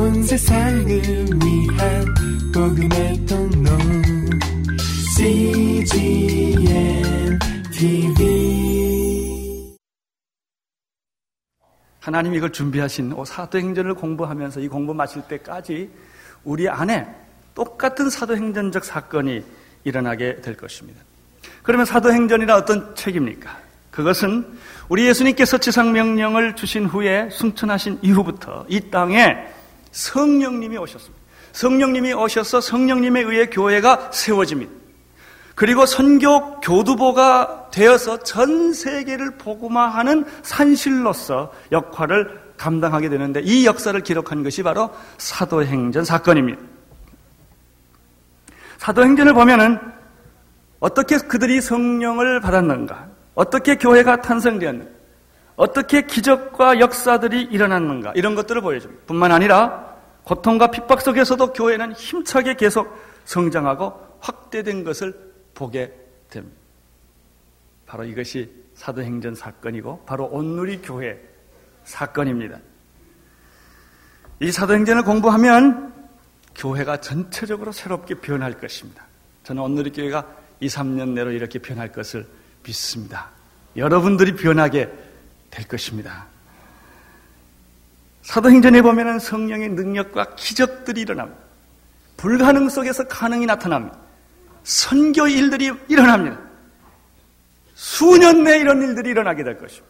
온 세상을 위한 복음의 통로 CGM TV 하나님이 이걸 준비하신 사도행전을 공부하면서 이 공부 마칠 때까지 우리 안에 똑같은 사도행전적 사건이 일어나게 될 것입니다. 그러면 사도행전이란 어떤 책입니까? 그것은 우리 예수님께서 지상명령을 주신 후에 승천하신 이후부터 이 땅에 성령님이 오셨습니다. 성령님이 오셔서 성령님에 의해 교회가 세워집니다. 그리고 선교 교두보가 되어서 전 세계를 복음화하는 산실로서 역할을 감당하게 되는데 이 역사를 기록한 것이 바로 사도행전 사건입니다. 사도행전을 보면은 어떻게 그들이 성령을 받았는가? 어떻게 교회가 탄생되었는가? 어떻게 기적과 역사들이 일어났는가? 이런 것들을 보여줍니다. 뿐만 아니라 고통과 핍박 속에서도 교회는 힘차게 계속 성장하고 확대된 것을 보게 됩니다. 바로 이것이 사도행전 사건이고 바로 온누리 교회 사건입니다. 이 사도행전을 공부하면 교회가 전체적으로 새롭게 변할 것입니다. 저는 온누리 교회가 2, 3년 내로 이렇게 변할 것을 믿습니다. 여러분들이 변하게 될 것입니다. 사도행전에 보면 성령의 능력과 기적들이 일어납니다. 불가능 속에서 가능이 나타납니다. 선교 일들이 일어납니다. 수년 내에 이런 일들이 일어나게 될 것입니다.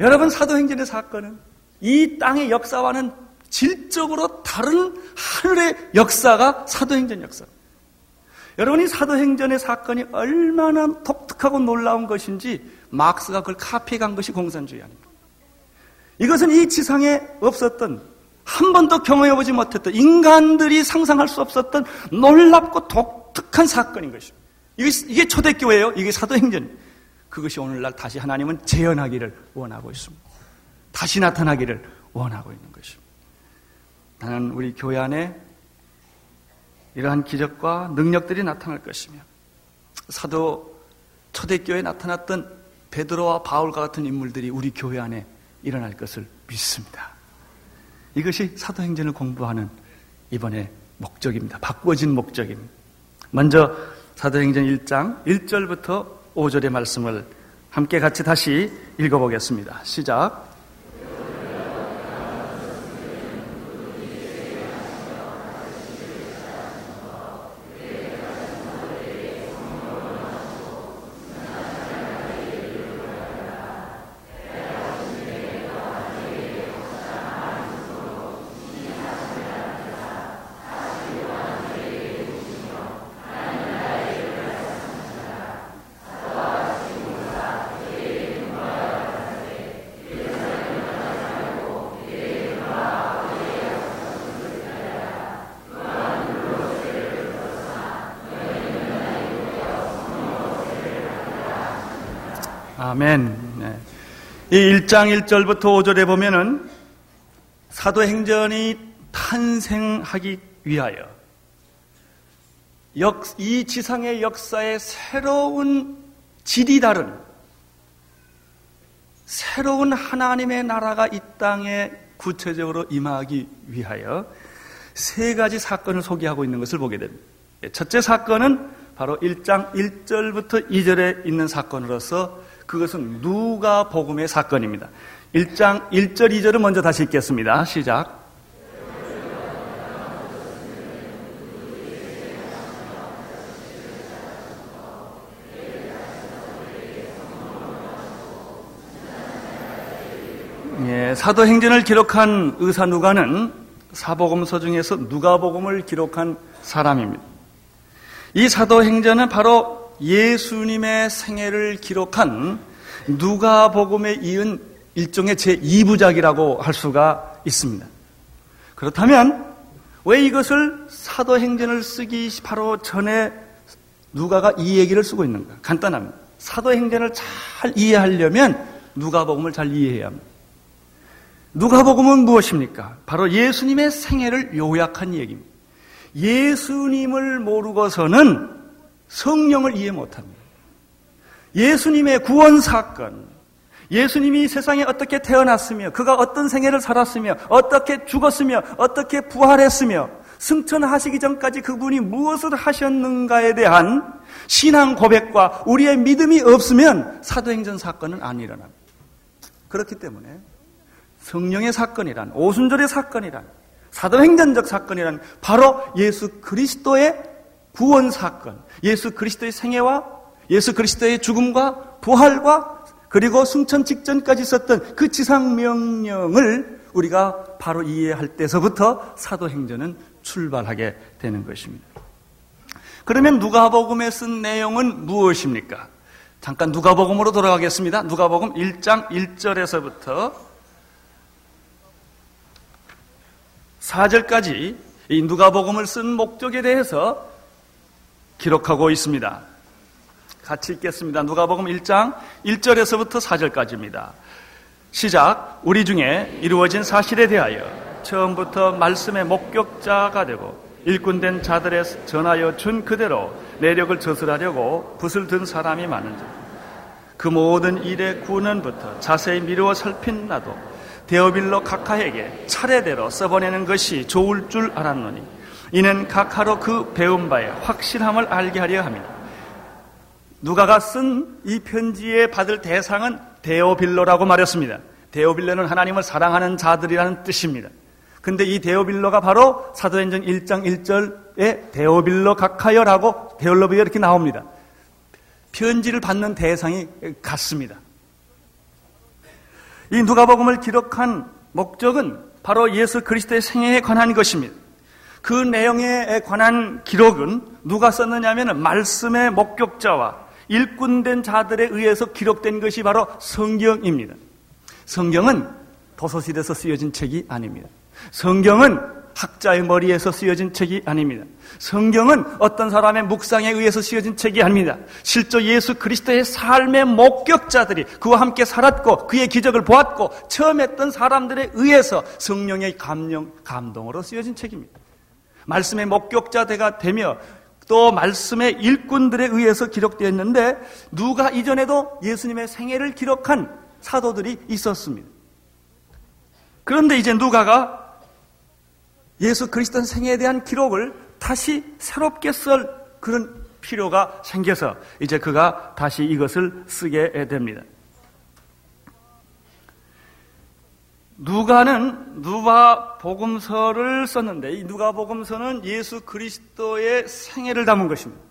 여러분, 사도행전의 사건은 이 땅의 역사와는 질적으로 다른 하늘의 역사가 사도행전 역사입니다. 여러분이 사도행전의 사건이 얼마나 독특하고 놀라운 것인지 막스가 그걸 카피해간 것이 공산주의 아닙니까? 이것은 이 지상에 없었던 한 번도 경험해보지 못했던 인간들이 상상할 수 없었던 놀랍고 독특한 사건인 것입니다. 이게, 초대교회예요. 이게 사도행전. 그것이 오늘날 다시 하나님은 재현하기를 원하고 있습니다. 다시 나타나기를 원하고 있는 것입니다. 나는 우리 교회 안에 이러한 기적과 능력들이 나타날 것이며 사도 초대교회에 나타났던 베드로와 바울과 같은 인물들이 우리 교회 안에 일어날 것을 믿습니다. 이것이 사도행전을 공부하는 이번의 목적입니다. 바꿔진 목적입니다. 먼저 사도행전 1장 1절부터 5절의 말씀을 함께 같이 다시 읽어보겠습니다. 시작. 아멘. 네. 이 1장 1절부터 5절에 보면은 사도행전이 탄생하기 위하여 역, 이 지상의 역사에 새로운 질이 다른 새로운 하나님의 나라가 이 땅에 구체적으로 임하기 위하여 세 가지 사건을 소개하고 있는 것을 보게 됩니다. 첫째 사건은 바로 1장 1절부터 2절에 있는 사건으로서 그것은 누가 복음의 사건입니다. 1장 1절 2절을 먼저 다시 읽겠습니다. 시작. 예, 사도행전을 기록한 의사 누가는 사복음서 중에서 누가복음을 기록한 사람입니다. 이 사도행전은 바로 예수님의 생애를 기록한 누가복음에 이은 일종의 제2부작이라고 할 수가 있습니다. 그렇다면 왜 이것을 사도행전을 쓰기 바로 전에 누가가 이 얘기를 쓰고 있는가? 간단합니다. 사도행전을 잘 이해하려면 누가복음을 잘 이해해야 합니다. 누가복음은 무엇입니까? 바로 예수님의 생애를 요약한 얘기입니다. 예수님을 모르고서는 성령을 이해 못합니다. 예수님의 구원 사건, 예수님이 세상에 어떻게 태어났으며 그가 어떤 생애를 살았으며 어떻게 죽었으며 어떻게 부활했으며 승천하시기 전까지 그분이 무엇을 하셨는가에 대한 신앙 고백과 우리의 믿음이 없으면 사도행전 사건은 안 일어납니다. 그렇기 때문에 성령의 사건이란 오순절의 사건이란 사도행전적 사건이란 바로 예수 그리스도의 구원 사건, 예수 그리스도의 생애와 예수 그리스도의 죽음과 부활과 그리고 승천 직전까지 있었던 그 지상 명령을 우리가 바로 이해할 때서부터 사도행전은 출발하게 되는 것입니다. 그러면 누가복음에 쓴 내용은 무엇입니까? 잠깐 누가복음으로 돌아가겠습니다. 누가복음 1장 1절에서부터 4절까지 이 누가복음을 쓴 목적에 대해서 기록하고 있습니다. 같이 읽겠습니다. 누가복음 1장 1절에서부터 4절까지입니다. 시작. 우리 중에 이루어진 사실에 대하여 처음부터 말씀의 목격자가 되고 일꾼된 자들에 전하여 준 그대로 내력을 저술하려고 붓을 든 사람이 많은지 그 모든 일의 구원부터 자세히 미루어 살핀 나도 데어빌로 각하에게 차례대로 써보내는 것이 좋을 줄 알았노니 이는 각하로 그 배운 바에 확실함을 알게 하려 합니다. 누가가 쓴 이 편지에 받을 대상은 데오빌로라고 말했습니다. 데오빌로는 하나님을 사랑하는 자들이라는 뜻입니다. 근데 이 데오빌로가 바로 사도행전 1장 1절에 데오빌로 각하여라고 데올로비어 이렇게 나옵니다. 편지를 받는 대상이 같습니다. 이 누가복음을 기록한 목적은 바로 예수 그리스도의 생애에 관한 것입니다. 그 내용에 관한 기록은 누가 썼느냐면 말씀의 목격자와 일꾼된 자들에 의해서 기록된 것이 바로 성경입니다. 성경은 도서실에서 쓰여진 책이 아닙니다. 성경은 학자의 머리에서 쓰여진 책이 아닙니다. 성경은 어떤 사람의 묵상에 의해서 쓰여진 책이 아닙니다. 실제 예수 그리스도의 삶의 목격자들이 그와 함께 살았고 그의 기적을 보았고 처음 했던 사람들에 의해서 성령의 감명, 감동으로 쓰여진 책입니다. 말씀의 목격자가 되며 또 말씀의 일꾼들에 의해서 기록되었는데 누가 이전에도 예수님의 생애를 기록한 사도들이 있었습니다. 그런데 이제 누가가 예수 그리스도 생애에 대한 기록을 다시 새롭게 쓸 그런 필요가 생겨서 이제 그가 다시 이것을 쓰게 됩니다. 누가는 누가 복음서를 썼는데 이 누가 복음서는 예수 그리스도의 생애를 담은 것입니다.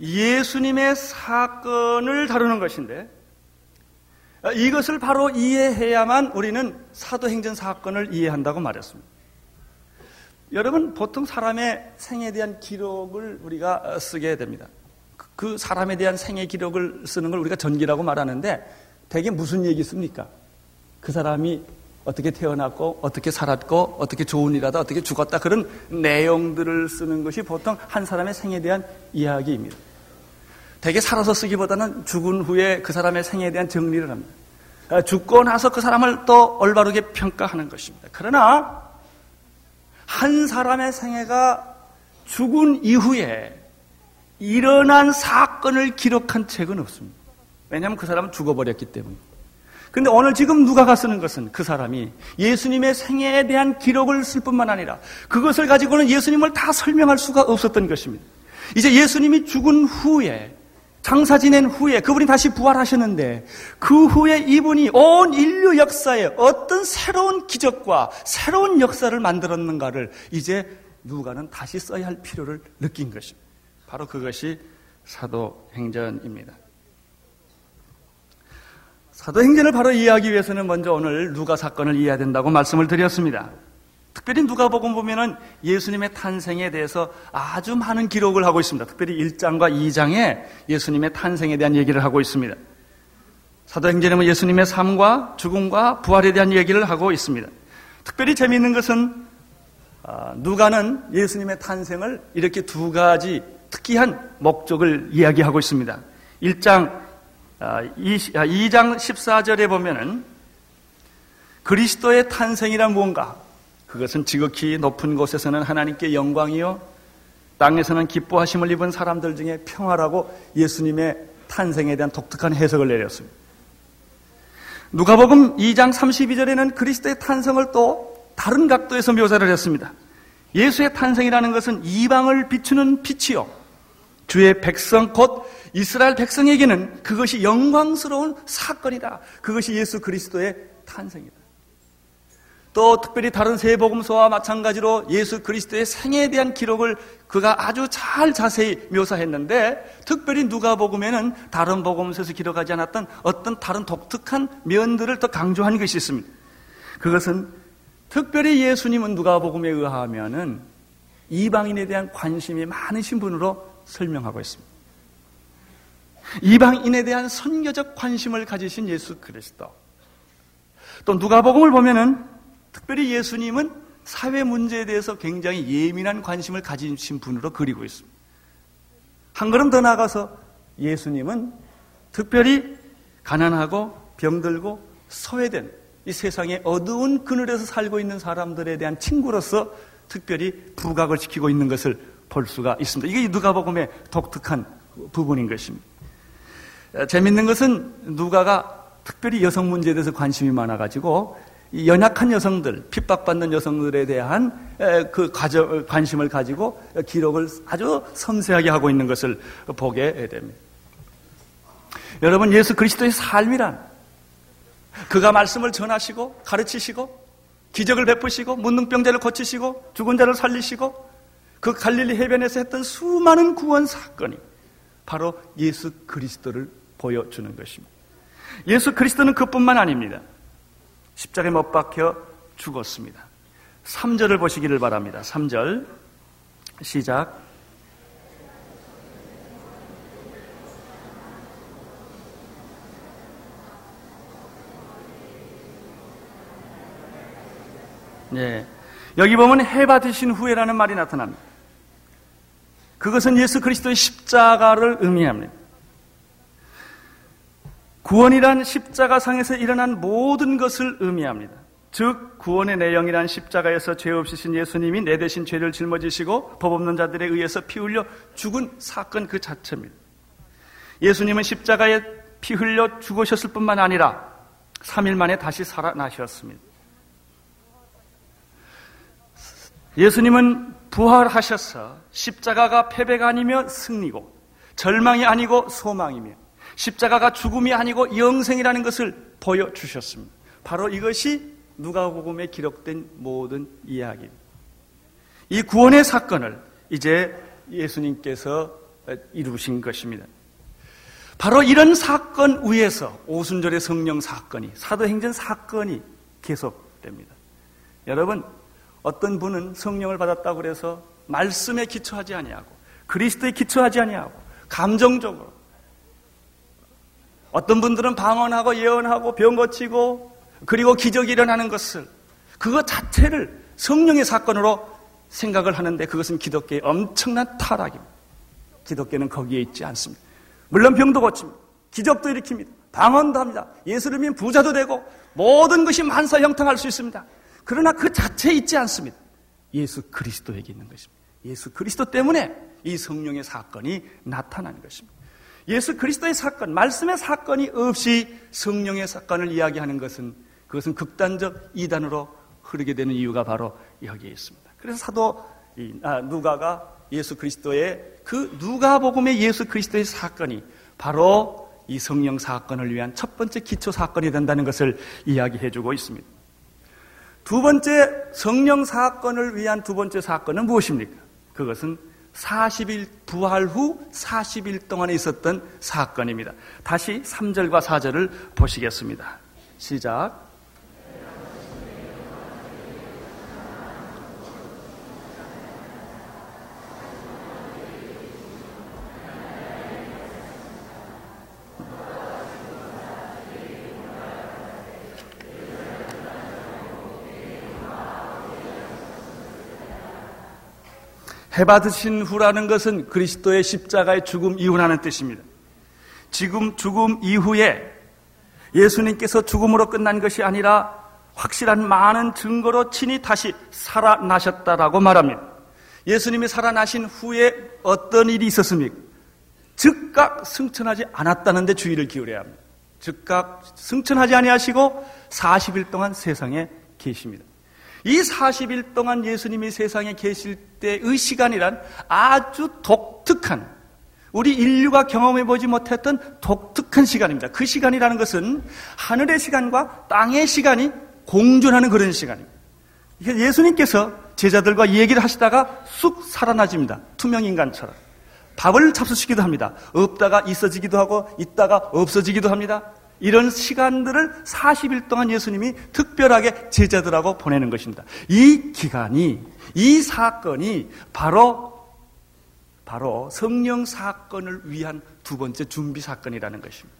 예수님의 사건을 다루는 것인데 이것을 바로 이해해야만 우리는 사도행전 사건을 이해한다고 말했습니다. 여러분 보통 사람의 생에 대한 기록을 우리가 쓰게 됩니다. 그 사람에 대한 생애 기록을 쓰는 걸 우리가 전기라고 말하는데 대개 무슨 얘기 씁니까? 그 사람이 어떻게 태어났고 어떻게 살았고 어떻게 좋은 일하다 어떻게 죽었다 그런 내용들을 쓰는 것이 보통 한 사람의 생에 대한 이야기입니다. 대개 살아서 쓰기보다는 죽은 후에 그 사람의 생에 대한 정리를 합니다. 아, 죽고 나서 그 사람을 또 올바르게 평가하는 것입니다. 그러나 한 사람의 생애가 죽은 이후에 일어난 사건을 기록한 책은 없습니다. 왜냐하면 그 사람은 죽어버렸기 때문에. 근데 오늘 지금 누가가 쓰는 것은 그 사람이 예수님의 생애에 대한 기록을 쓸 뿐만 아니라 그것을 가지고는 예수님을 다 설명할 수가 없었던 것입니다. 이제 예수님이 죽은 후에 장사 지낸 후에 그분이 다시 부활하셨는데 그 후에 이분이 온 인류 역사에 어떤 새로운 기적과 새로운 역사를 만들었는가를 이제 누가는 다시 써야 할 필요를 느낀 것입니다. 바로 그것이 사도행전입니다. 사도행전을 바로 이해하기 위해서는 먼저 오늘 누가 사건을 이해해야 된다고 말씀을 드렸습니다. 특별히 누가복음 보면은 예수님의 탄생에 대해서 아주 많은 기록을 하고 있습니다. 특별히 1장과 2장에 예수님의 탄생에 대한 얘기를 하고 있습니다. 사도행전에는 예수님의 삶과 죽음과 부활에 대한 얘기를 하고 있습니다. 특별히 재미있는 것은 아, 누가는 예수님의 탄생을 이렇게 두 가지 특이한 목적을 이야기하고 있습니다. 1장 2장 14절에 보면은 그리스도의 탄생이란 무언가? 그것은 지극히 높은 곳에서는 하나님께 영광이요. 땅에서는 기뻐하심을 입은 사람들 중에 평화라고 예수님의 탄생에 대한 독특한 해석을 내렸습니다. 누가복음 2장 32절에는 그리스도의 탄생을 또 다른 각도에서 묘사를 했습니다. 예수의 탄생이라는 것은 이방을 비추는 빛이요. 주의 백성 곧 이스라엘 백성에게는 그것이 영광스러운 사건이다. 그것이 예수 그리스도의 탄생이다. 또 특별히 다른 세 복음서와 마찬가지로 예수 그리스도의 생애에 대한 기록을 그가 아주 잘 자세히 묘사했는데 특별히 누가복음에는 다른 복음서에서 기록하지 않았던 어떤 다른 독특한 면들을 더 강조한 것이 있습니다. 그것은 특별히 예수님은 누가복음에 의하면은 이방인에 대한 관심이 많으신 분으로 설명하고 있습니다. 이방인에 대한 선교적 관심을 가지신 예수 그리스도. 또 누가복음을 보면은 특별히 예수님은 사회 문제에 대해서 굉장히 예민한 관심을 가지신 분으로 그리고 있습니다. 한 걸음 더 나가서 예수님은 특별히 가난하고 병들고 소외된 이 세상의 어두운 그늘에서 살고 있는 사람들에 대한 친구로서 특별히 부각을 시키고 있는 것을 볼 수가 있습니다. 이게 누가복음의 독특한 부분인 것입니다. 재밌는 것은 누가가 특별히 여성 문제에 대해서 관심이 많아가지고 연약한 여성들, 핍박받는 여성들에 대한 그 관심을 가지고 기록을 아주 섬세하게 하고 있는 것을 보게 됩니다. 여러분, 예수 그리스도의 삶이란 그가 말씀을 전하시고 가르치시고 기적을 베푸시고 문둥병자를 고치시고 죽은 자를 살리시고 그 갈릴리 해변에서 했던 수많은 구원 사건이 바로 예수 그리스도를 보여주는 것입니다. 예수 그리스도는 그뿐만 아닙니다. 십자가에 못 박혀 죽었습니다. 3절을 보시기를 바랍니다. 3절 시작 네. 여기 보면 해 받으신 후에라는 말이 나타납니다. 그것은 예수 그리스도의 십자가를 의미합니다. 구원이란 십자가상에서 일어난 모든 것을 의미합니다. 즉 구원의 내용이란 십자가에서 죄 없으신 예수님이 내 대신 죄를 짊어지시고 법 없는 자들에 의해서 피 흘려 죽은 사건 그 자체입니다. 예수님은 십자가에 피 흘려 죽으셨을 뿐만 아니라 3일 만에 다시 살아나셨습니다. 예수님은 부활하셔서 십자가가 패배가 아니며 승리고 절망이 아니고 소망이며 십자가가 죽음이 아니고 영생이라는 것을 보여주셨습니다. 바로 이것이 누가복음에 기록된 모든 이야기입니다. 이 구원의 사건을 이제 예수님께서 이루신 것입니다. 바로 이런 사건 위에서 오순절의 성령 사건이 사도행전 사건이 계속됩니다. 여러분 어떤 분은 성령을 받았다고 그래서 말씀에 기초하지 아니하고 그리스도에 기초하지 아니하고 감정적으로 어떤 분들은 방언하고 예언하고 병 고치고 그리고 기적이 일어나는 것을 그것 자체를 성령의 사건으로 생각을 하는데 그것은 기독교의 엄청난 타락입니다. 기독교는 거기에 있지 않습니다. 물론 병도 고칩니다. 기적도 일으킵니다. 방언도 합니다. 예수를 믿으면 부자도 되고 모든 것이 만사 형통할 수 있습니다. 그러나 그 자체에 있지 않습니다. 예수 그리스도에게 있는 것입니다. 예수 그리스도 때문에 이 성령의 사건이 나타난 것입니다. 예수 그리스도의 사건, 말씀의 사건이 없이 성령의 사건을 이야기하는 것은 그것은 극단적 이단으로 흐르게 되는 이유가 바로 여기에 있습니다. 그래서 사도 아, 누가가 예수 그리스도의 그 누가복음의 예수 그리스도의 사건이 바로 이 성령 사건을 위한 첫 번째 기초 사건이 된다는 것을 이야기해 주고 있습니다. 두 번째 성령 사건을 위한 두 번째 사건은 무엇입니까? 그것은 40일 부활 후 40일 동안에 있었던 사건입니다. 다시 3절과 4절을 보시겠습니다. 시작. 해받으신 후라는 것은 그리스도의 십자가의 죽음 이후라는 뜻입니다. 지금 죽음 이후에 예수님께서 죽음으로 끝난 것이 아니라 확실한 많은 증거로 친히 다시 살아나셨다라고 말합니다. 예수님이 살아나신 후에 어떤 일이 있었습니까? 즉각 승천하지 않았다는데 주의를 기울여야 합니다. 즉각 승천하지 아니하시고 40일 동안 세상에 계십니다. 이 40일 동안 예수님이 세상에 계실 때의 시간이란 아주 독특한 우리 인류가 경험해 보지 못했던 독특한 시간입니다. 그 시간이라는 것은 하늘의 시간과 땅의 시간이 공존하는 그런 시간입니다. 예수님께서 제자들과 얘기를 하시다가 쑥 살아나집니다. 투명 인간처럼. 밥을 잡수시기도 합니다. 없다가 있어지기도 하고 있다가 없어지기도 합니다. 이런 시간들을 40일 동안 예수님이 특별하게 제자들하고 보내는 것입니다. 이 기간이, 이 사건이 바로, 바로 성령 사건을 위한 두 번째 준비 사건이라는 것입니다.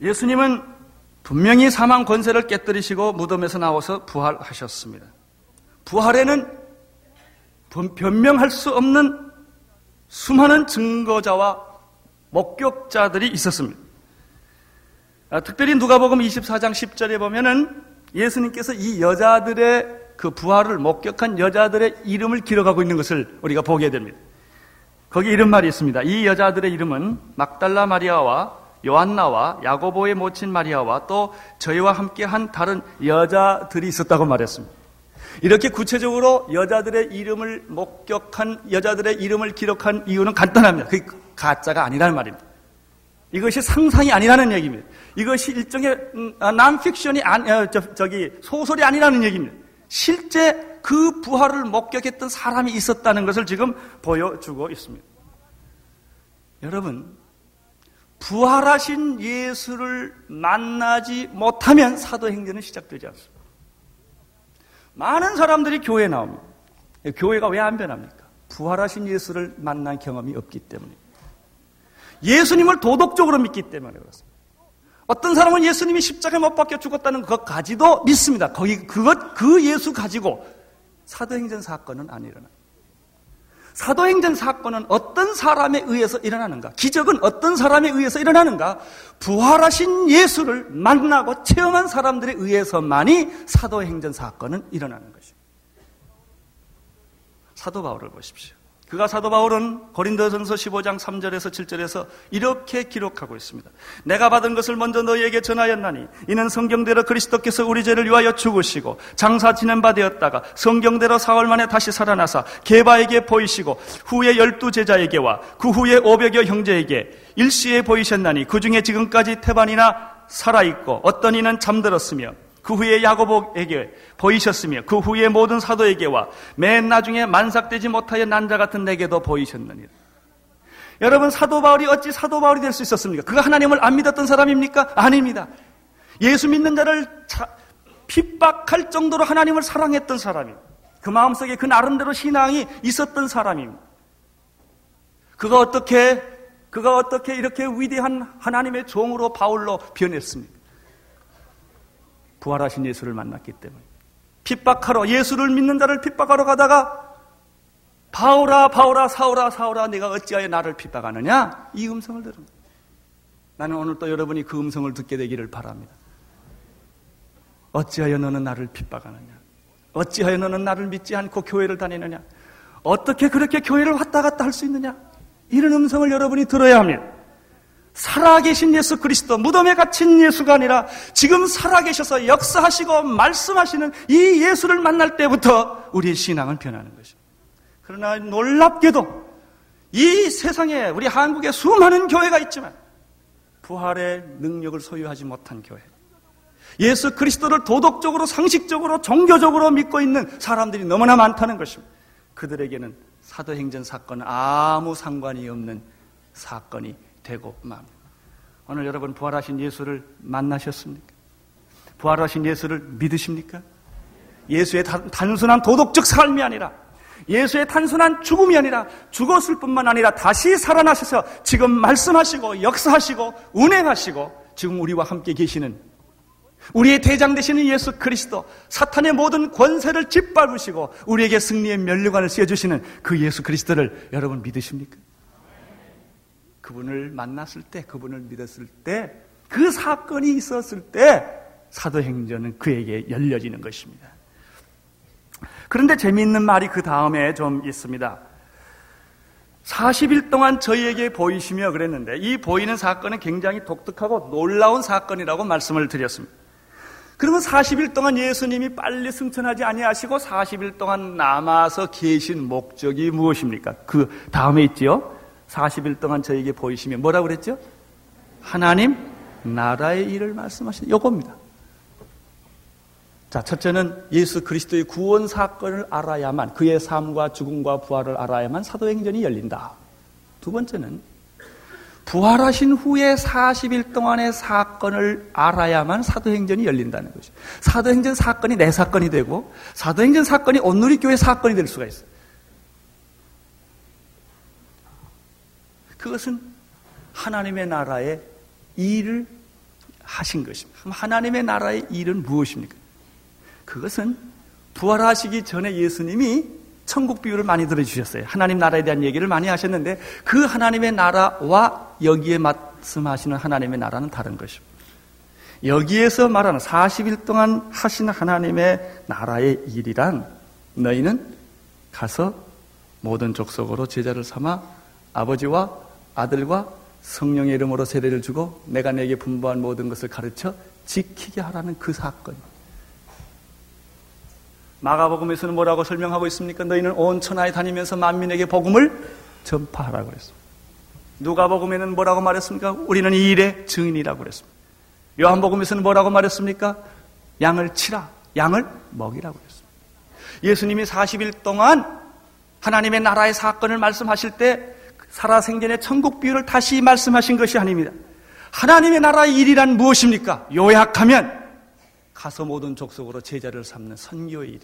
예수님은 분명히 사망 권세를 깨뜨리시고 무덤에서 나와서 부활하셨습니다. 부활에는 변명할 수 없는 수많은 증거자와 목격자들이 있었습니다. 아, 특별히 누가복음 24장 10절에 보면은 예수님께서 이 여자들의 그 부활을 목격한 여자들의 이름을 기록하고 있는 것을 우리가 보게 됩니다. 거기 이런 말이 있습니다. 이 여자들의 이름은 막달라 마리아와 요한나와 야고보의 모친 마리아와 또 저희와 함께 한 다른 여자들이 있었다고 말했습니다. 이렇게 구체적으로 여자들의 이름을 목격한 여자들의 이름을 기록한 이유는 간단합니다. 그 가짜가 아니라는 말입니다. 이것이 상상이 아니라는 얘기입니다. 이것이 일종의 남픽션이 음, 아, 아니, 어, 저, 저기 소설이 아니라는 얘기입니다. 실제 그 부활을 목격했던 사람이 있었다는 것을 지금 보여주고 있습니다. 여러분, 부활하신 예수를 만나지 못하면 사도행전은 시작되지 않습니다. 많은 사람들이 교회에 나옵니다. 교회가 왜 안 변합니까? 부활하신 예수를 만난 경험이 없기 때문에. 예수님을 도덕적으로 믿기 때문에 그렇습니다. 어떤 사람은 예수님이 십자가에 못 박혀 죽었다는 것까지도 믿습니다. 거기 그것 그 예수 가지고 사도행전 사건은 안 일어나. 사도행전 사건은 어떤 사람에 의해서 일어나는가? 기적은 어떤 사람에 의해서 일어나는가? 부활하신 예수를 만나고 체험한 사람들에 의해서만이 사도행전 사건은 일어나는 것입니다. 사도 바울을 보십시오. 그가 사도 바울은 고린도전서 15장 3절에서 7절에서 이렇게 기록하고 있습니다. 내가 받은 것을 먼저 너희에게 전하였나니 이는 성경대로 그리스도께서 우리 죄를 위하여 죽으시고 장사 지낸 바 되었다가 성경대로 사흘 만에 다시 살아나사 개바에게 보이시고 후에 열두 제자에게와 그 후에 오백여 형제에게 일시에 보이셨나니 그 중에 지금까지 태반이나 살아있고 어떤 이는 잠들었으며 그 후에 야고보에게 보이셨으며 그 후에 모든 사도에게와 맨 나중에 만삭되지 못하여 난자 같은 내게도 보이셨느니라. 여러분 사도 바울이 어찌 사도 바울이 될 수 있었습니까? 그가 하나님을 안 믿었던 사람입니까? 아닙니다. 예수 믿는 자를 차, 핍박할 정도로 하나님을 사랑했던 사람입니다. 그 마음속에 그 나름대로 신앙이 있었던 사람입니다. 그가 어떻게 그가 어떻게 이렇게 위대한 하나님의 종으로 바울로 변했습니까? 부활하신 예수를 만났기 때문에 핍박하러 예수를 믿는 자를 핍박하러 가다가 바울아 바울아 사울아 사울아 네가 어찌하여 나를 핍박하느냐 이 음성을 들은 나는 오늘 또 여러분이 그 음성을 듣게 되기를 바랍니다. 어찌하여 너는 나를 핍박하느냐? 어찌하여 너는 나를 믿지 않고 교회를 다니느냐? 어떻게 그렇게 교회를 왔다 갔다 할 수 있느냐? 이런 음성을 여러분이 들어야 합니다. 살아계신 예수 그리스도, 무덤에 갇힌 예수가 아니라 지금 살아계셔서 역사하시고 말씀하시는 이 예수를 만날 때부터 우리의 신앙은 변하는 것입니다. 그러나 놀랍게도 이 세상에 우리 한국에 수많은 교회가 있지만 부활의 능력을 소유하지 못한 교회. 예수 그리스도를 도덕적으로, 상식적으로, 종교적으로 믿고 있는 사람들이 너무나 많다는 것입니다. 그들에게는 사도행전 사건은 아무 상관이 없는 사건이 되고 맙니다. 오늘 여러분 부활하신 예수를 만나셨습니까? 부활하신 예수를 믿으십니까? 예수의 단순한 도덕적 삶이 아니라 예수의 단순한 죽음이 아니라 죽었을 뿐만 아니라 다시 살아나셔서 지금 말씀하시고 역사하시고 운행하시고 지금 우리와 함께 계시는 우리의 대장 되시는 예수 그리스도 사탄의 모든 권세를 짓밟으시고 우리에게 승리의 면류관을 씌워주시는 그 예수 그리스도를 여러분 믿으십니까? 그분을 만났을 때, 그분을 믿었을 때, 그 사건이 있었을 때, 사도행전은 그에게 열려지는 것입니다. 그런데 재미있는 말이 그 다음에 좀 있습니다. 40일 동안 저희에게 보이시며 그랬는데 이 보이는 사건은 굉장히 독특하고 놀라운 사건이라고 말씀을 드렸습니다. 그러면 40일 동안 예수님이 빨리 승천하지 아니하시고 40일 동안 남아서 계신 목적이 무엇입니까? 그 다음에 있지요. 40일 동안 저에게 보이시면 뭐라고 그랬죠? 하나님 나라의 일을 말씀하시는 요겁니다. 자, 첫째는 예수 그리스도의 구원 사건을 알아야만 그의 삶과 죽음과 부활을 알아야만 사도행전이 열린다. 두 번째는 부활하신 후에 40일 동안의 사건을 알아야만 사도행전이 열린다는 거죠. 사도행전 사건이 내 사건이 되고 사도행전 사건이 온누리교회 사건이 될 수가 있어요. 그것은 하나님의 나라의 일을 하신 것입니다. 하나님의 나라의 일은 무엇입니까? 그것은 부활하시기 전에 예수님이 천국 비유를 많이 들어주셨어요. 하나님 나라에 대한 얘기를 많이 하셨는데 그 하나님의 나라와 여기에 말씀하시는 하나님의 나라는 다른 것입니다. 여기에서 말하는 40일 동안 하신 하나님의 나라의 일이란 너희는 가서 모든 족속으로 제자를 삼아 아버지와 아들과 성령의 이름으로 세례를 주고 내가 내게 분부한 모든 것을 가르쳐 지키게 하라는 그 사건입니다. 마가복음에서는 뭐라고 설명하고 있습니까? 너희는 온 천하에 다니면서 만민에게 복음을 전파하라고 그랬습니다. 누가복음에는 뭐라고 말했습니까? 우리는 이 일의 증인이라고 그랬습니다. 요한복음에서는 뭐라고 말했습니까? 양을 치라, 양을 먹이라고 그랬습니다. 예수님이 40일 동안 하나님의 나라의 사건을 말씀하실 때 살아생전의 천국 비유를 다시 말씀하신 것이 아닙니다. 하나님의 나라의 일이란 무엇입니까? 요약하면 가서 모든 족속으로 제자를 삼는 선교의 일.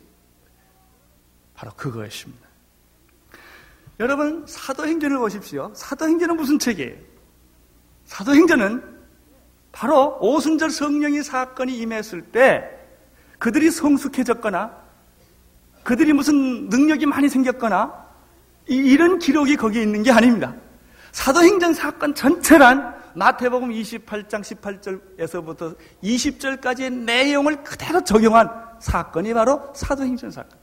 바로 그것입니다. 여러분, 사도행전을 보십시오. 사도행전은 무슨 책이에요? 사도행전은 바로 오순절 성령의 사건이 임했을 때 그들이 성숙해졌거나 그들이 무슨 능력이 많이 생겼거나 이런 기록이 거기에 있는 게 아닙니다. 사도행전 사건 전체란 마태복음 28장 18절에서부터 20절까지의 내용을 그대로 적용한 사건이 바로 사도행전 사건.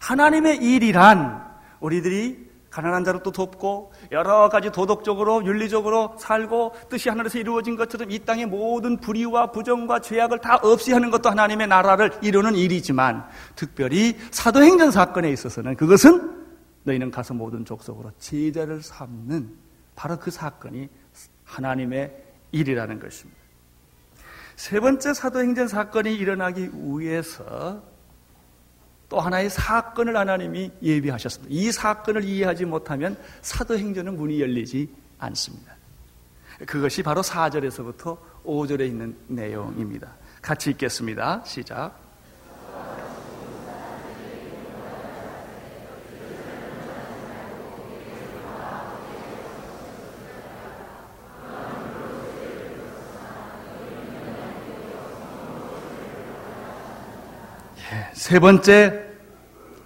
하나님의 일이란 우리들이 가난한 자를 또 돕고 여러 가지 도덕적으로 윤리적으로 살고 뜻이 하늘에서 이루어진 것처럼 이 땅의 모든 불의와 부정과 죄악을 다 없이 하는 것도 하나님의 나라를 이루는 일이지만 특별히 사도행전 사건에 있어서는 그것은 너희는 가서 모든 족속으로 제자를 삼는 바로 그 사건이 하나님의 일이라는 것입니다. 세 번째 사도행전 사건이 일어나기 위해서 또 하나의 사건을 하나님이 예비하셨습니다. 이 사건을 이해하지 못하면 사도행전은 문이 열리지 않습니다. 그것이 바로 4절에서부터 5절에 있는 내용입니다. 같이 읽겠습니다. 시작. 세 번째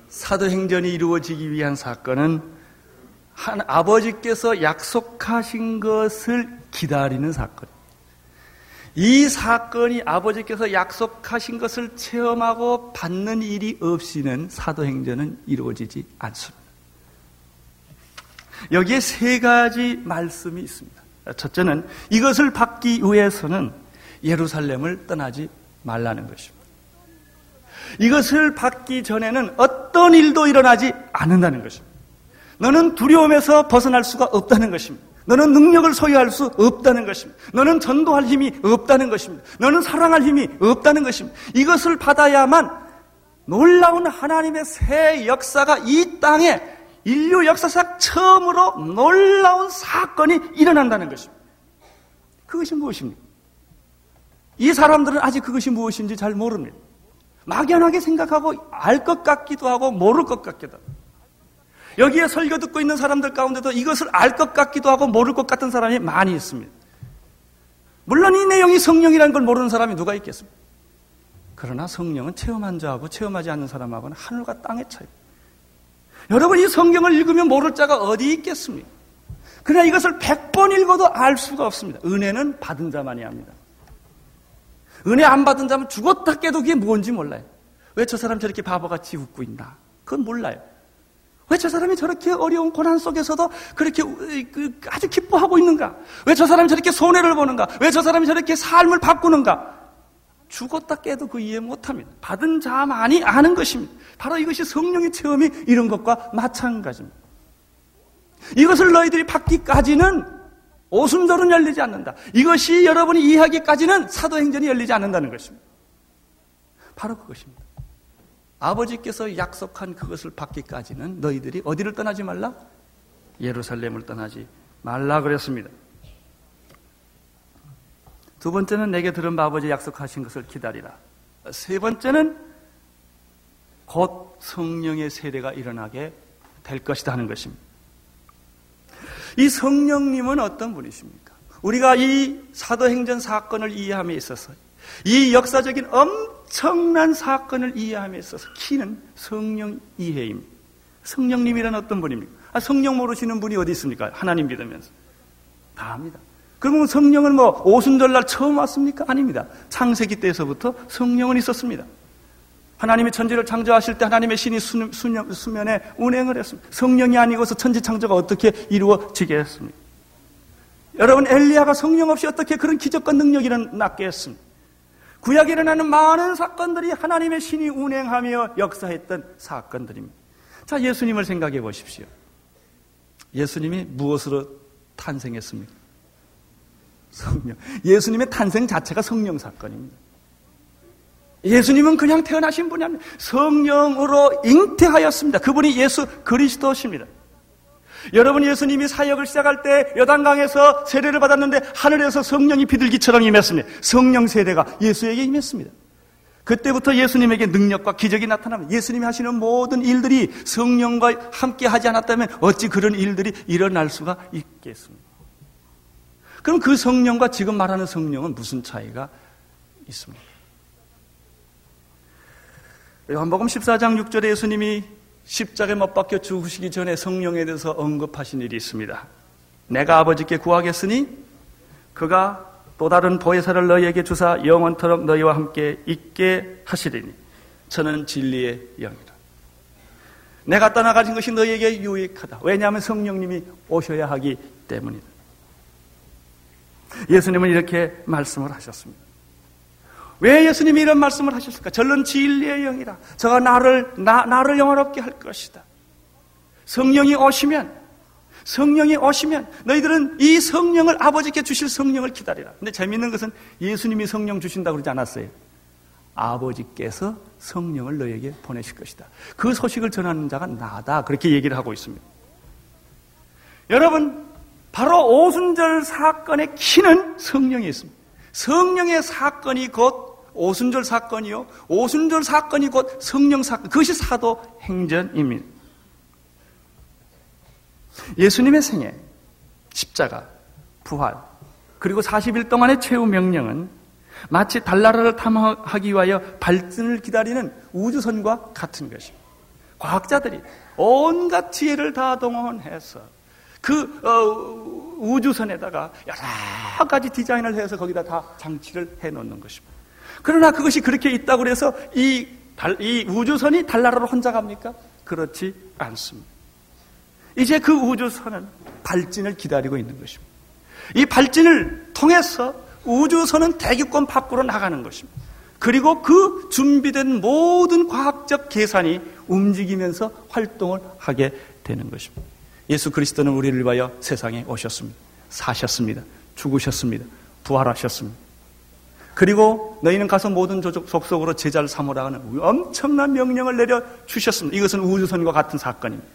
사도행전이 이루어지기 위한 사건은 한 아버지께서 약속하신 것을 기다리는 사건. 이 사건이 아버지께서 약속하신 것을 체험하고 받는 일이 없이는 사도행전은 이루어지지 않습니다. 여기에 세 가지 말씀이 있습니다. 첫째는 이것을 받기 위해서는 예루살렘을 떠나지 말라는 것입니다. 이것을 받기 전에는 어떤 일도 일어나지 않는다는 것입니다. 너는 두려움에서 벗어날 수가 없다는 것입니다. 너는 능력을 소유할 수 없다는 것입니다. 너는 전도할 힘이 없다는 것입니다. 너는 사랑할 힘이 없다는 것입니다. 이것을 받아야만 놀라운 하나님의 새 역사가 이 땅에 인류 역사상 처음으로 놀라운 사건이 일어난다는 것입니다. 그것이 무엇입니까? 이 사람들은 아직 그것이 무엇인지 잘 모릅니다. 막연하게 생각하고 알 것 같기도 하고 모를 것 같기도 하고. 여기에 설교 듣고 있는 사람들 가운데도 이것을 알 것 같기도 하고 모를 것 같은 사람이 많이 있습니다. 물론 이 내용이 성령이라는 걸 모르는 사람이 누가 있겠습니까? 그러나 성령은 체험한 자하고 체험하지 않는 사람하고는 하늘과 땅의 차이. 여러분 이 성경을 읽으면 모를 자가 어디 있겠습니까? 그러나 이것을 백번 읽어도 알 수가 없습니다. 은혜는 받은 자만이 합니다. 은혜 안 받은 자면 죽었다 깨도 그게 뭔지 몰라요. 왜 저 사람 저렇게 바보같이 웃고 있나? 그건 몰라요. 왜 저 사람이 저렇게 어려운 고난 속에서도 그렇게 그 아주 기뻐하고 있는가? 왜 저 사람이 저렇게 손해를 보는가? 왜 저 사람이 저렇게 삶을 바꾸는가? 죽었다 깨도 그 이해 못합니다. 받은 자만이 아는 것입니다. 바로 이것이 성령의 체험이 이런 것과 마찬가지입니다. 이것을 너희들이 받기까지는 오순절은 열리지 않는다. 이것이 여러분이 이해하기까지는 사도행전이 열리지 않는다는 것입니다. 바로 그것입니다. 아버지께서 약속한 그것을 받기까지는 너희들이 어디를 떠나지 말라? 예루살렘을 떠나지 말라 그랬습니다. 두 번째는 내게 들은 아버지 약속하신 것을 기다리라. 세 번째는 곧 성령의 세례가 일어나게 될 것이다 하는 것입니다. 이 성령님은 어떤 분이십니까? 우리가 이 사도행전 사건을 이해함에 있어서 이 역사적인 엄청난 사건을 이해함에 있어서 키는 성령 이해입니다. 성령님이란 어떤 분입니까? 아, 성령 모르시는 분이 어디 있습니까? 하나님 믿으면서. 다 압니다. 그러면 성령은 뭐 오순절날 처음 왔습니까? 아닙니다. 창세기 때에서부터 성령은 있었습니다. 하나님이 천지를 창조하실 때 하나님의 신이 수면, 에 운행을 했습니다. 성령이 아니고서 천지 창조가 어떻게 이루어지겠습니까? 여러분 엘리야가 성령 없이 어떻게 그런 기적과 능력이 일어났겠습니까? 구약에 일어나는 많은 사건들이 하나님의 신이 운행하며 역사했던 사건들입니다. 자, 예수님을 생각해 보십시오. 예수님이 무엇으로 탄생했습니까? 성령. 예수님의 탄생 자체가 성령 사건입니다. 예수님은 그냥 태어나신 분이 아니라 성령으로 잉태하였습니다. 그분이 예수 그리스도십니다. 여러분 예수님이 사역을 시작할 때 여단강에서 세례를 받았는데 하늘에서 성령이 비둘기처럼 임했습니다. 성령 세례가 예수에게 임했습니다. 그때부터 예수님에게 능력과 기적이 나타납니다. 예수님이 하시는 모든 일들이 성령과 함께 하지 않았다면 어찌 그런 일들이 일어날 수가 있겠습니까? 그럼 그 성령과 지금 말하는 성령은 무슨 차이가 있습니까? 요한복음 14장 6절에 예수님이 십자가에 못 박혀 죽으시기 전에 성령에 대해서 언급하신 일이 있습니다. 내가 아버지께 구하겠으니 그가 또 다른 보혜사를 너희에게 주사 영원토록 너희와 함께 있게 하시리니 저는 진리의 영이라. 내가 떠나가신 것이 너희에게 유익하다. 왜냐하면 성령님이 오셔야 하기 때문이다. 예수님은 이렇게 말씀을 하셨습니다. 왜 예수님이 이런 말씀을 하셨을까? 절론 진리의 영이라. 저가 나를, 나, 나를 영원롭게 할 것이다. 성령이 오시면, 성령이 오시면, 너희들은 이 성령을 아버지께 주실 성령을 기다리라. 근데 재밌는 것은 예수님이 성령 주신다고 그러지 않았어요. 아버지께서 성령을 너에게 보내실 것이다. 그 소식을 전하는 자가 나다. 그렇게 얘기를 하고 있습니다. 여러분, 바로 오순절 사건의 키는 성령이 있습니다. 성령의 사건이 곧 오순절 사건이요. 오순절 사건이 곧 성령 사건. 그것이 사도 행전입니다. 예수님의 생애, 십자가, 부활, 그리고 40일 동안의 최후 명령은 마치 달나라를 탐험하기 위하여 발진을 기다리는 우주선과 같은 것입니다. 과학자들이 온갖 지혜를 다 동원해서 그 어, 우주선에다가 여러 가지 디자인을 해서 거기다 다 장치를 해 놓는 것입니다. 그러나 그것이 그렇게 있다고 해서 이, 달, 이 우주선이 달나라로 혼자 갑니까? 그렇지 않습니다. 이제 그 우주선은 발진을 기다리고 있는 것입니다. 이 발진을 통해서 우주선은 대기권 밖으로 나가는 것입니다. 그리고 그 준비된 모든 과학적 계산이 움직이면서 활동을 하게 되는 것입니다. 예수 그리스도는 우리를 위하여 세상에 오셨습니다. 사셨습니다. 죽으셨습니다. 부활하셨습니다. 그리고 너희는 가서 모든 조족 속 속으로 제자를 삼으라 하는 엄청난 명령을 내려 주셨습니다. 이것은 우주선과 같은 사건입니다.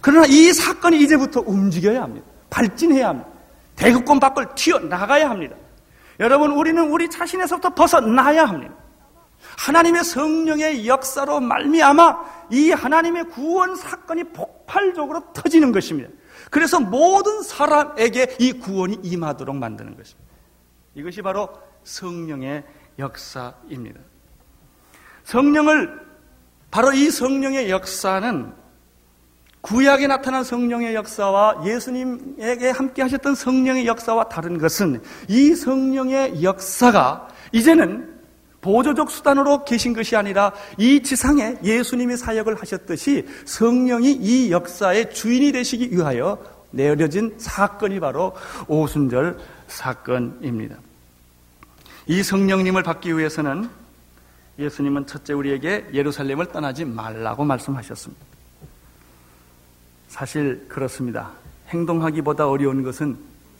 그러나 이 사건이 이제부터 움직여야 합니다. 발진해야 합니다. 대극권 밖을 튀어나가야 합니다. 여러분, 우리는 우리 자신에서부터 벗어나야 합니다. 하나님의 성령의 역사로 말미암아 이 하나님의 구원 사건이 폭발적으로 터지는 것입니다. 그래서 모든 사람에게 이 구원이 임하도록 만드는 것입니다. 이것이 바로 성령의 역사입니다. 성령을 바로 이 성령의 역사는 구약에 나타난 성령의 역사와 예수님에게 함께 하셨던 성령의 역사와 다른 것은 이 성령의 역사가 이제는 보조적 수단으로 계신 것이 아니라 이 지상에 예수님이 사역을 하셨듯이 성령이 이 역사의 주인이 되시기 위하여 내려진 사건이 바로 오순절 사건입니다. 이 성령님을 받기 위해서는 예수님은 첫째 우리에게 예루살렘을 떠나지 말라고 말씀하셨습니다. 사실 그렇습니다. 행동하기보다 어려운 것은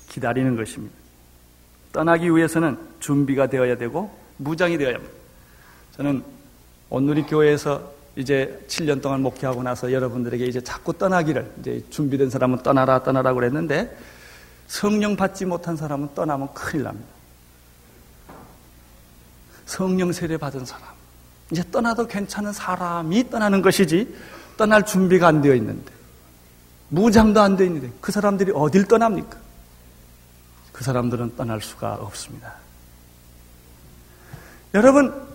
기다리는 것입니다. 떠나기 위해서는 준비가 되어야 되고 무장이 되어야 합니다. 저는 온누리 교회에서 이제 7년 동안 목회하고 나서 여러분들에게 이제 자꾸 떠나기를 이제 준비된 사람은 떠나라 떠나라 그랬는데 성령 받지 못한 사람은 떠나면 큰일 납니다. 성령 세례 받은 사람 이제 떠나도 괜찮은 사람이 떠나는 것이지 떠날 준비가 안 되어 있는데 무장도 안 되어 있는데 그 사람들이 어딜 떠납니까? 그 사람들은 떠날 수가 없습니다. 여러분,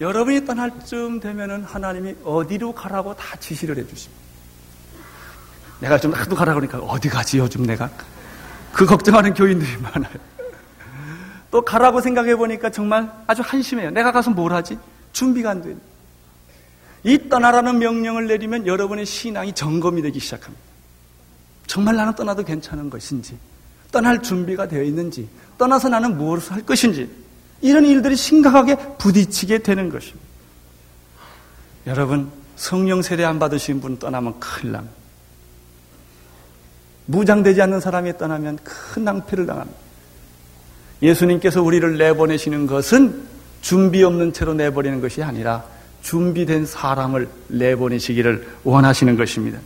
여러분이 떠날 쯤 되면은 하나님이 어디로 가라고 다 지시를 해주십니다. 내가 좀 나도 가라 그러니까 어디 가지 요즘 내가 그 걱정하는 교인들이 많아요. 또 가라고 생각해 보니까 정말 아주 한심해요. 내가 가서 뭘 하지? 준비가 안 돼. 이 떠나라는 명령을 내리면 여러분의 신앙이 점검이 되기 시작합니다. 정말 나는 떠나도 괜찮은 것인지, 떠날 준비가 되어 있는지, 떠나서 나는 무엇을 할 것인지, 이런 일들이 심각하게 부딪히게 되는 것입니다. 여러분, 성령 세례 안 받으신 분 떠나면 큰일 납니다. 무장되지 않는 사람이 떠나면 큰 낭패를 당합니다. 예수님께서 우리를 내보내시는 것은 준비 없는 채로 내버리는 것이 아니라 준비된 사람을 내보내시기를 원하시는 것입니다.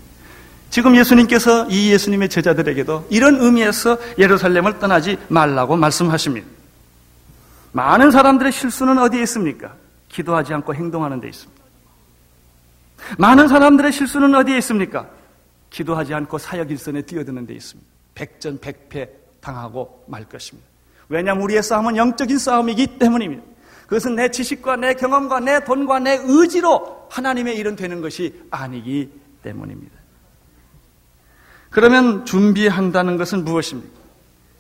지금 예수님께서 이 예수님의 제자들에게도 이런 의미에서 예루살렘을 떠나지 말라고 말씀하십니다. 많은 사람들의 실수는 어디에 있습니까? 기도하지 않고 행동하는 데 있습니다. 많은 사람들의 실수는 어디에 있습니까? 기도하지 않고 사역 일선에 뛰어드는 데 있습니다. 백전백패 당하고 말 것입니다. 왜냐하면 우리의 싸움은 영적인 싸움이기 때문입니다. 그것은 내 지식과 내 경험과 내 돈과 내 의지로 하나님의 일은 되는 것이 아니기 때문입니다. 그러면 준비한다는 것은 무엇입니까?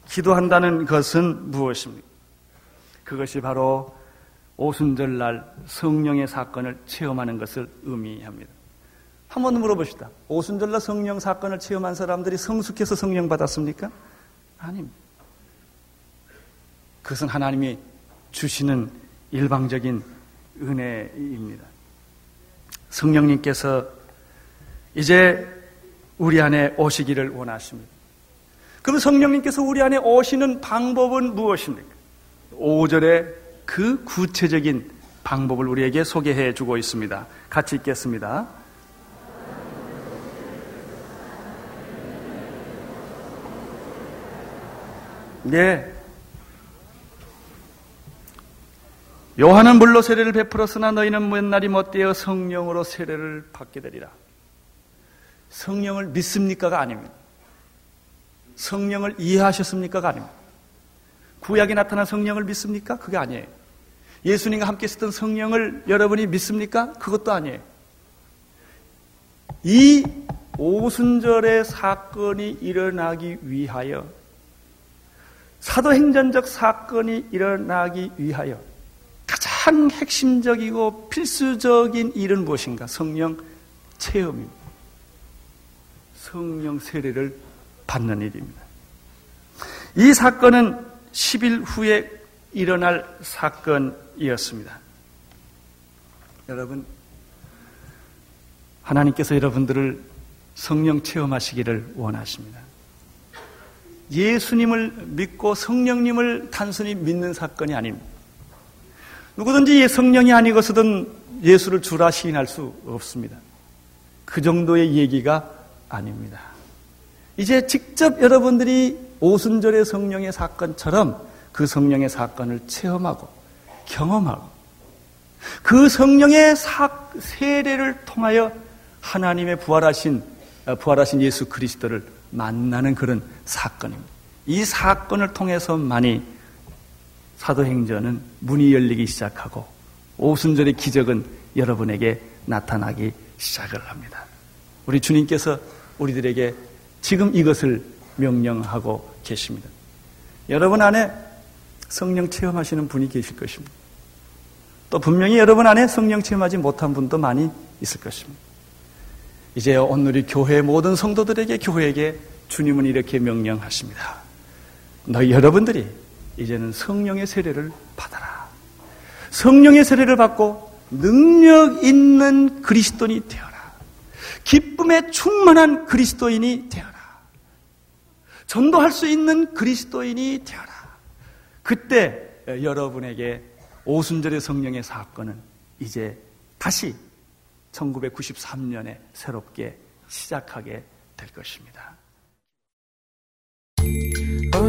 기도한다는 것은 무엇입니까? 그것이 바로 오순절날 성령의 사건을 체험하는 것을 의미합니다. 한번 물어봅시다. 오순절날 성령 사건을 체험한 사람들이 성숙해서 성령 받았습니까? 아닙니다. 그것은 하나님이 주시는 일방적인 은혜입니다. 성령님께서 이제 우리 안에 오시기를 원하십니다. 그럼 성령님께서 우리 안에 오시는 방법은 무엇입니까? 5절에 그 구체적인 방법을 우리에게 소개해 주고 있습니다. 같이 읽겠습니다. 네. 요한은 물로 세례를 베풀었으나 너희는 맨날이 못되어 성령으로 세례를 받게 되리라. 성령을 믿습니까가 아닙니다. 성령을 이해하셨습니까가 아닙니다. 구약에 나타난 성령을 믿습니까? 그게 아니에요. 예수님과 함께 있었던 성령을 여러분이 믿습니까? 그것도 아니에요. 이 오순절의 사건이 일어나기 위하여 사도행전적 사건이 일어나기 위하여 가장 핵심적이고 필수적인 일은 무엇인가? 성령 체험입니다. 성령 세례를 받는 일입니다. 이 사건은 10일 후에 일어날 사건이었습니다. 여러분, 하나님께서 여러분들을 성령 체험하시기를 원하십니다. 예수님을 믿고 성령님을 단순히 믿는 사건이 아닙니다. 누구든지 성령이 아니고서든 예수를 주라 시인할 수 없습니다. 그 정도의 얘기가 아닙니다. 이제 직접 여러분들이 오순절의 성령의 사건처럼 그 성령의 사건을 체험하고 경험하고 그 성령의 사, 세례를 통하여 하나님의 부활하신 어, 부활하신 예수 그리스도를 만나는 그런 사건입니다. 이 사건을 통해서만이 사도행전은 문이 열리기 시작하고 오순절의 기적은 여러분에게 나타나기 시작을 합니다. 우리 주님께서 우리들에게 지금 이것을 명령하고 계십니다. 여러분 안에 성령 체험하시는 분이 계실 것입니다. 또 분명히 여러분 안에 성령 체험하지 못한 분도 많이 있을 것입니다. 이제 오늘 이 교회 모든 성도들에게 교회에게 주님은 이렇게 명령하십니다. 너희 여러분들이 이제는 성령의 세례를 받아라. 성령의 세례를 받고 능력 있는 그리스도인이 되어라. 기쁨에 충만한 그리스도인이 되어라. 전도할 수 있는 그리스도인이 되어라. 그때 여러분에게 오순절의 성령의 사건은 이제 다시 1993년에 새롭게 시작하게 될 것입니다.